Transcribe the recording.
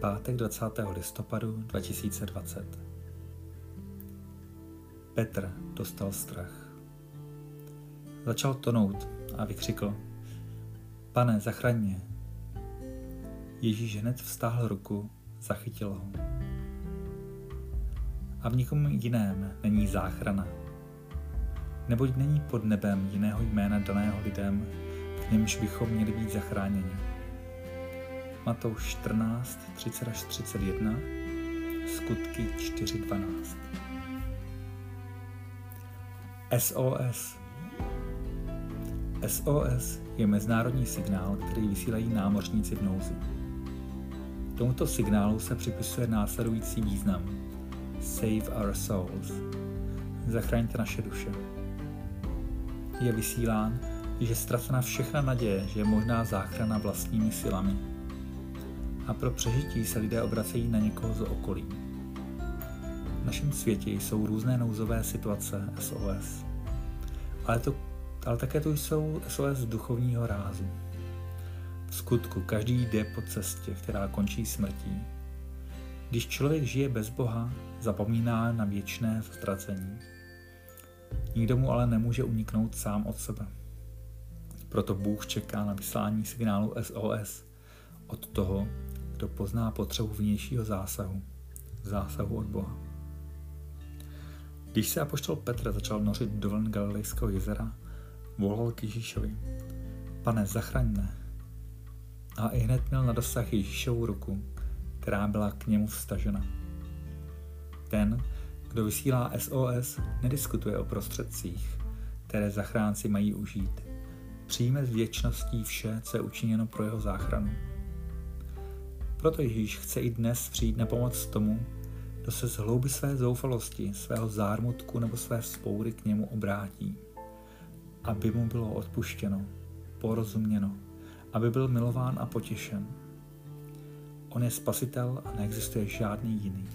pátek 20. listopadu 2020. Petr dostal strach. Začal tonout a vykřikl Pane, zachraň mě. Ježíš hned vztáhl ruku, zachytil ho. A v nikom jiném není záchrana. Neboť není pod nebem jiného jména daného lidem, v němž bychom měli být zachráněni. Matouš 14, 30 až 31, skutky 4, 12. SOS SOS je mezinárodní signál, který vysílají námořníci v nouzi. Tomuto signálu se připisuje následující význam. Save our souls. Zachraňte naše duše. Je vysílán, je ztracena všechna naděje, že je možná záchrana vlastními silami. A pro přežití se lidé obracejí na někoho z okolí. V našem světě jsou různé nouzové situace SOS. Ale, to, ale také tu jsou SOS duchovního rázu. V skutku každý jde po cestě, která končí smrtí. Když člověk žije bez Boha, zapomíná na věčné ztracení. Nikdo mu ale nemůže uniknout sám od sebe. Proto Bůh čeká na vyslání signálu SOS od toho, kdo pozná potřebu vnějšího zásahu, zásahu od Boha. Když se apoštol Petr začal nořit do vln Galilejského jezera, volal k Ježíšovi. Pane, zachraň mne. A i hned měl na dosah Ježíšovu ruku, která byla k němu vstažena. Ten, kdo vysílá SOS, nediskutuje o prostředcích, které zachránci mají užít. Přijme s věčností vše, co je učiněno pro jeho záchranu. Proto Ježíš chce i dnes přijít na pomoc tomu, kdo se z hlouby své zoufalosti, svého zármutku nebo své spoury k němu obrátí, aby mu bylo odpuštěno, porozuměno, aby byl milován a potěšen. On je spasitel a neexistuje žádný jiný.